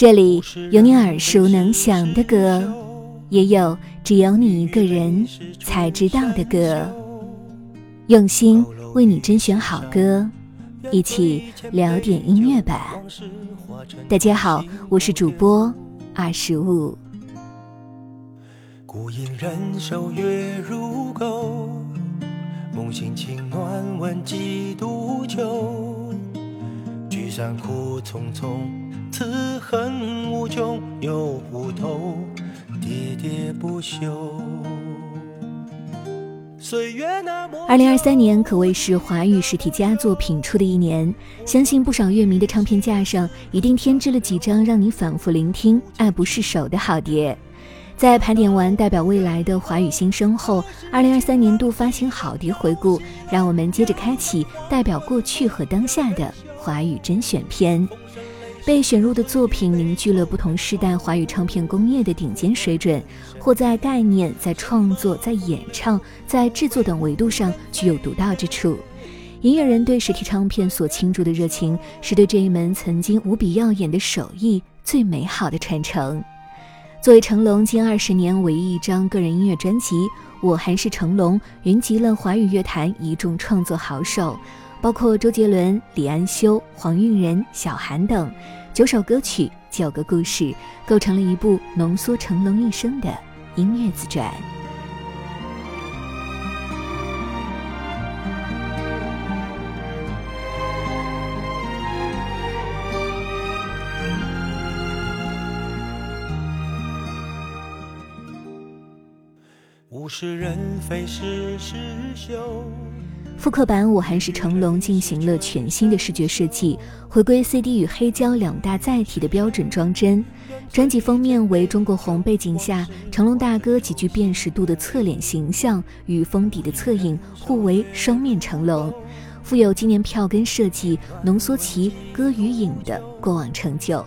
这里有你耳熟能详的歌，也有只有你一个人才知道的歌。用心为你甄选好歌，一起聊点音乐吧。大家好，我是主播二十五。孤影人守月如钩，梦醒情暖问几度秋。聚散苦匆匆。此恨无穷又无头，喋喋不休。二零二三年可谓是华语实体佳作品出的一年，相信不少乐迷的唱片架上一定添置了几张让你反复聆听、爱不释手的好碟。在盘点完代表未来的华语新生后，二零二三年度发行好碟回顾，让我们接着开启代表过去和当下的华语甄选篇。被选入的作品凝聚了不同时代华语唱片工业的顶尖水准，或在概念、在创作、在演唱、在制作等维度上具有独到之处。音乐人对实体唱片所倾注的热情，是对这一门曾经无比耀眼的手艺最美好的传承。作为成龙近二十年唯一一张个人音乐专辑，《我还是成龙》云集了华语乐坛一众创作好手。包括周杰伦、李安修、黄韵仁、小韩等九首歌曲、九个故事，构成了一部浓缩成龙一生的音乐自传。物是人非事事休。复刻版《我还是成龙》进行了全新的视觉设计，回归 CD 与黑胶两大载体的标准装帧。专辑封面为中国红背景下成龙大哥极具辨识度的侧脸形象，与封底的侧影互为双面成龙。附有纪念票根设计，浓缩其歌与影的过往成就。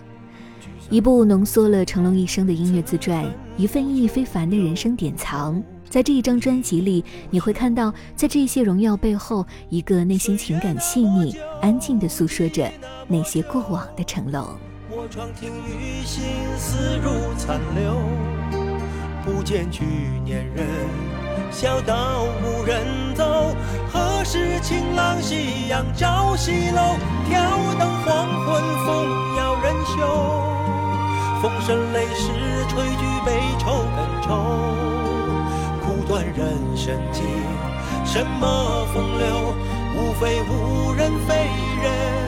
一部浓缩了成龙一生的音乐自传，一份意义非凡的人生典藏。在这一张专辑里，你会看到，在这些荣耀背后，一个内心情感细腻、安静的诉说着那些过往的成龙。我窗听雨，心思如残留，不见去年人，小道无人走。何时晴朗夕阳照西楼？挑灯黄昏风摇人袖，风声雷势吹举悲愁更愁。断人生境，什么风流？无非无人非人，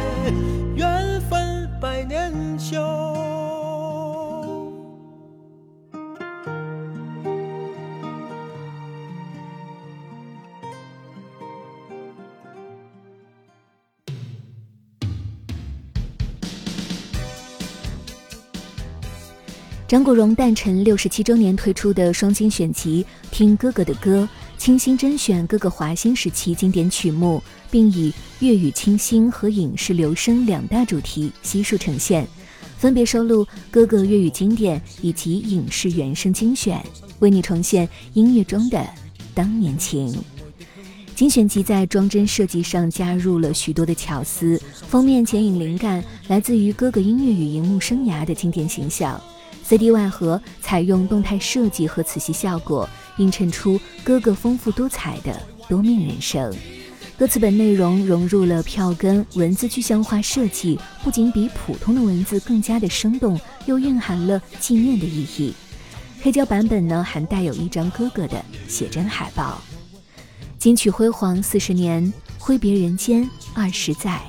张国荣诞辰六十七周年推出的双精选集《听哥哥的歌》，倾心甄选哥哥华星时期经典曲目，并以粤语清新和影视留声两大主题悉数呈现，分别收录哥哥粤语经典以及影视原声精选，为你重现音乐中的当年情。精选集在装帧设计上加入了许多的巧思，封面剪影灵感来自于哥哥音乐与荧幕生涯的经典形象。CD 外盒采用动态设计和磁吸效果，映衬出哥哥丰富多彩的多面人生。歌词本内容融入了票根文字具象化设计，不仅比普通的文字更加的生动，又蕴含了纪念的意义。黑胶版本呢，还带有一张哥哥的写真海报。金曲辉煌四十年，挥别人间二十载，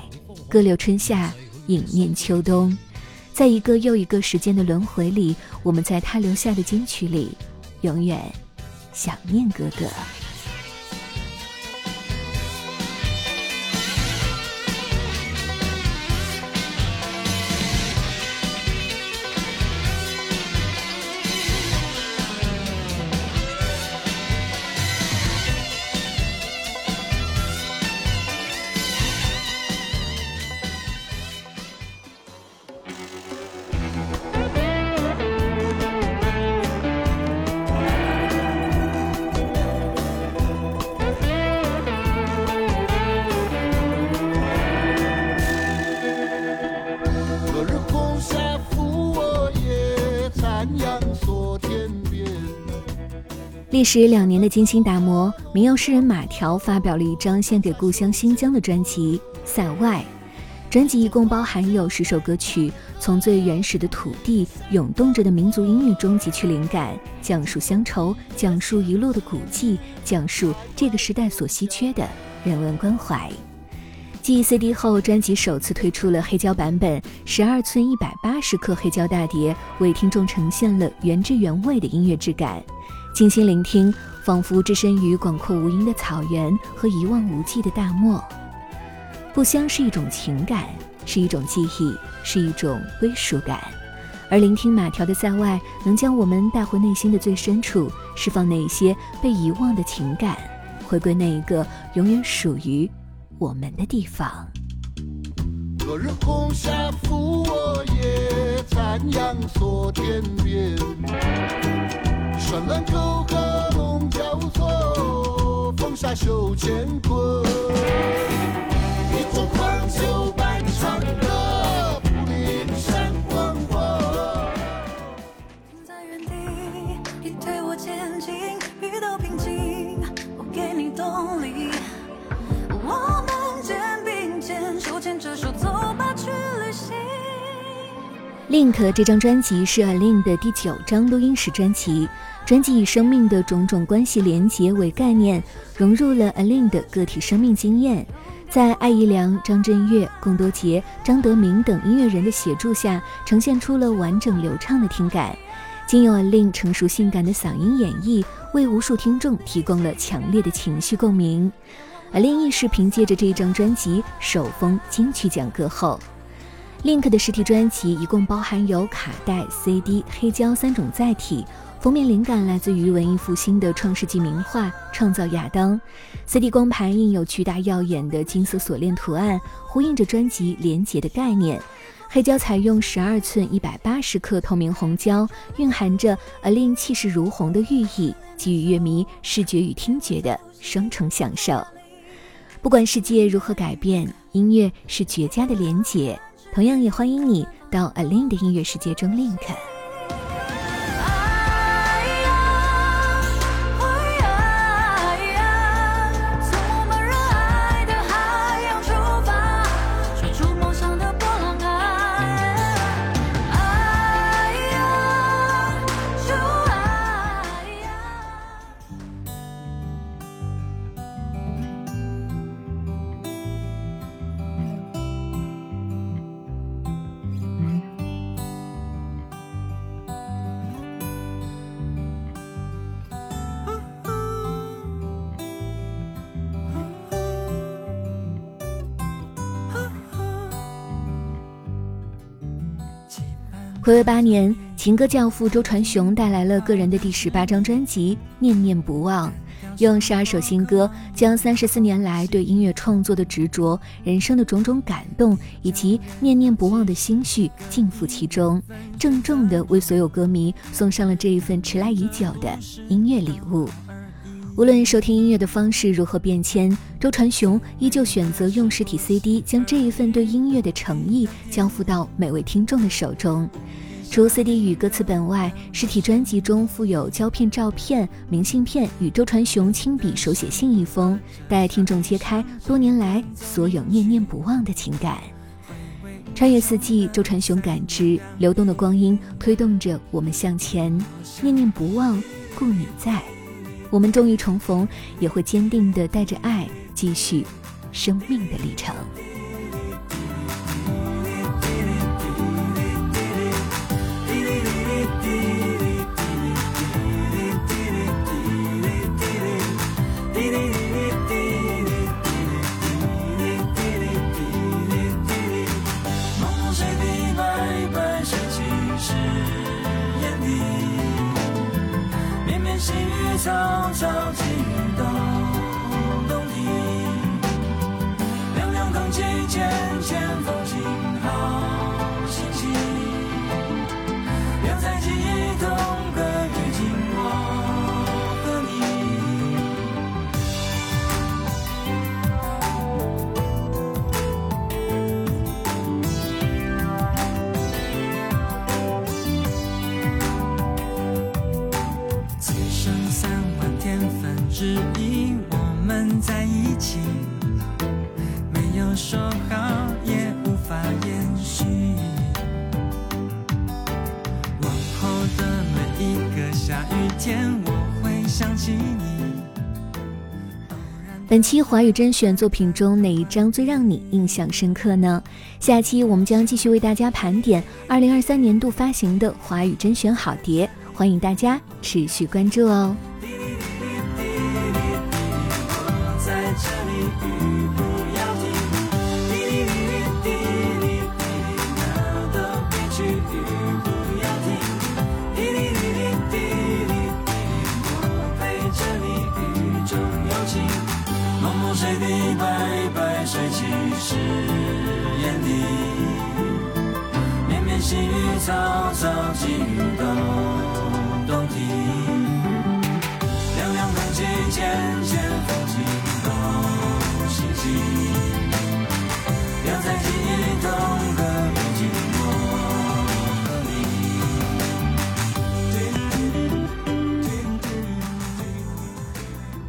歌留春夏，影念秋冬。在一个又一个时间的轮回里，我们在他留下的金曲里，永远想念哥哥。历时两年的精心打磨，民谣诗人马条发表了一张献给故乡新疆的专辑《塞外》。专辑一共包含有十首歌曲，从最原始的土地涌动着的民族音乐中汲取灵感，讲述乡愁，讲述遗落的古迹，讲述这个时代所稀缺的人文关怀。继 CD 后，专辑首次推出了黑胶版本，十二寸一百八十克黑胶大碟，为听众呈现了原汁原味的音乐质感。静心聆听，仿佛置身于广阔无垠的草原和一望无际的大漠。故乡是一种情感，是一种记忆，是一种归属感。而聆听马条的在外，能将我们带回内心的最深处，释放那些被遗忘的情感，回归那一个永远属于我们的地方。昨日红霞抚我也，残阳锁天边。山峦沟壑龙交错，风沙袖乾坤。一座狂酒伴长歌，Link 这张专辑是 Alin 的第九张录音室专辑。专辑以生命的种种关系连结为概念，融入了 Alin 的个体生命经验，在艾怡良、张震岳、龚多杰、张德明等音乐人的协助下，呈现出了完整流畅的听感。经由 Alin 成熟性感的嗓音演绎，为无数听众提供了强烈的情绪共鸣。Alin 亦是凭借着这张专辑首封金曲奖歌后。Link 的实体专辑一共包含有卡带、CD、黑胶三种载体。封面灵感来自于文艺复兴的创世纪名画《创造亚当》，CD 光盘印有巨大耀眼的金色锁链图案，呼应着专辑连结的概念。黑胶采用十二寸一百八十克透明红胶，蕴含着而令气势如虹的寓意，给予乐迷视觉与听觉的双重享受。不管世界如何改变，音乐是绝佳的连结。同样也欢迎你到 Alin 的音乐世界中 link。回味八年，情歌教父周传雄带来了个人的第十八张专辑《念念不忘》，用十二首新歌，将三十四年来对音乐创作的执着、人生的种种感动以及念念不忘的心绪尽付其中，郑重地为所有歌迷送上了这一份迟来已久的音乐礼物。无论收听音乐的方式如何变迁，周传雄依旧选择用实体 CD 将这一份对音乐的诚意交付到每位听众的手中。除 CD 与歌词本外，实体专辑中附有胶片照片、明信片与周传雄亲笔手写信一封，带听众揭开多年来所有念念不忘的情感。穿越四季，周传雄感知流动的光阴推动着我们向前，念念不忘，故你在。我们终于重逢，也会坚定地带着爱继续生命的历程。我们在一起，没有说好也无法延续。往后的每一个下雨天，我会想起你。本期华语甄选作品中哪一张最让你印象深刻呢？下期我们将继续为大家盘点二零二三年度发行的华语甄选好碟，欢迎大家持续关注哦。白白水汽湿眼底，绵绵细雨草草，寄予都动听。凉凉空气，渐渐风景都清晰。